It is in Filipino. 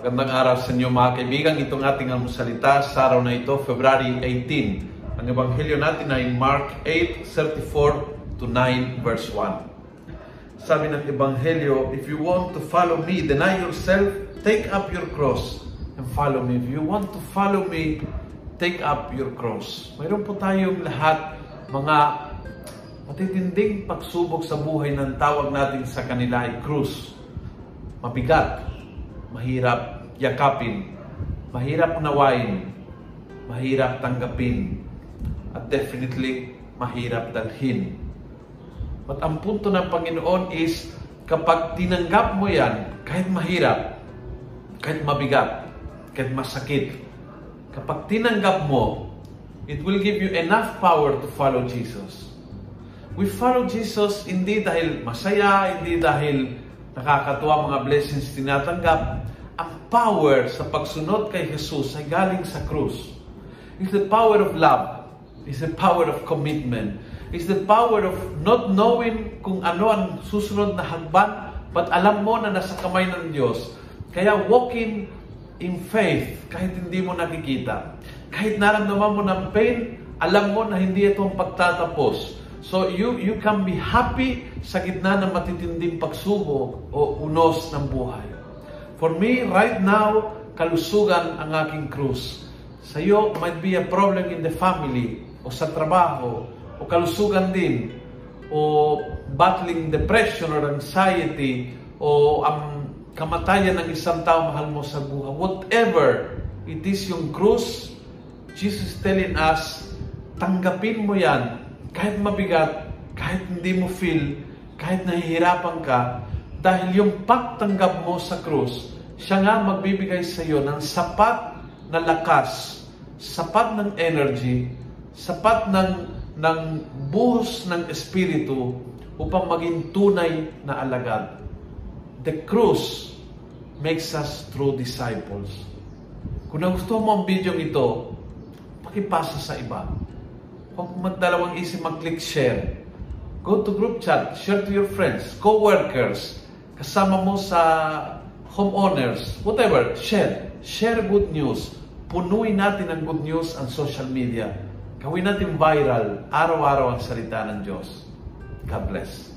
Magandang araw sa inyo mga kaibigan. Itong ating almusalita sa araw na ito, February 18. Ang ebanghelyo natin ay Mark 8:34 to 9 verse 1. Sabi ng ebanghelyo, if you want to follow me, deny yourself, take up your cross and follow me. If you want to follow me, take up your cross. Mayroon po tayong lahat mga matitinding pagsubok sa buhay ng tawag natin sa kanila ay krus. Mabigat, mahirap yakapin, mahirap unawain, mahirap tanggapin, at definitely mahirap dalhin. At ang punto ng Panginoon is, kapag tinanggap mo yan, kahit mahirap, kahit mabigat, kahit masakit, kapag tinanggap mo, it will give you enough power to follow Jesus. We follow Jesus hindi dahil masaya, hindi dahil nakakatuwa mga blessings tinatanggap, ang power sa pagsunod kay Jesus ay galing sa krus. It's the power of love. It's the power of commitment. It's the power of not knowing kung ano ang susunod na hagban, but alam mo na nasa kamay ng Diyos. Kaya walking in faith, kahit hindi mo nakikita. Kahit naramdaman mo ng pain, alam mo na hindi ito ang pagtatapos. So you you can be happy sa gitna ng matitinding pagsubok o unos ng buhay. For me, right now, kalusugan ang aking krus. Sa iyo, might be a problem in the family, o sa trabaho, o kalusugan din, o battling depression or anxiety, o ang kamatayan ng isang tao mahal mo sa buhay. Whatever it is yung krus, Jesus telling us, tanggapin mo yan kahit mabigat, kahit hindi mo feel, kahit nahihirapan ka, dahil yung pagtanggap mo sa krus, siya nga magbibigay sa iyo ng sapat na lakas, sapat ng energy, sapat ng, ng buhos ng espiritu upang maging tunay na alagad. The cross makes us true disciples. Kung nagustuhan mo ang video ito, pakipasa sa iba. Huwag magdalawang isip mag-click share. Go to group chat, share to your friends, co-workers, kasama mo sa homeowners, whatever, share. Share good news. Punuin natin ang good news ang social media. Gawin natin viral, araw-araw ang salita ng Diyos. God bless.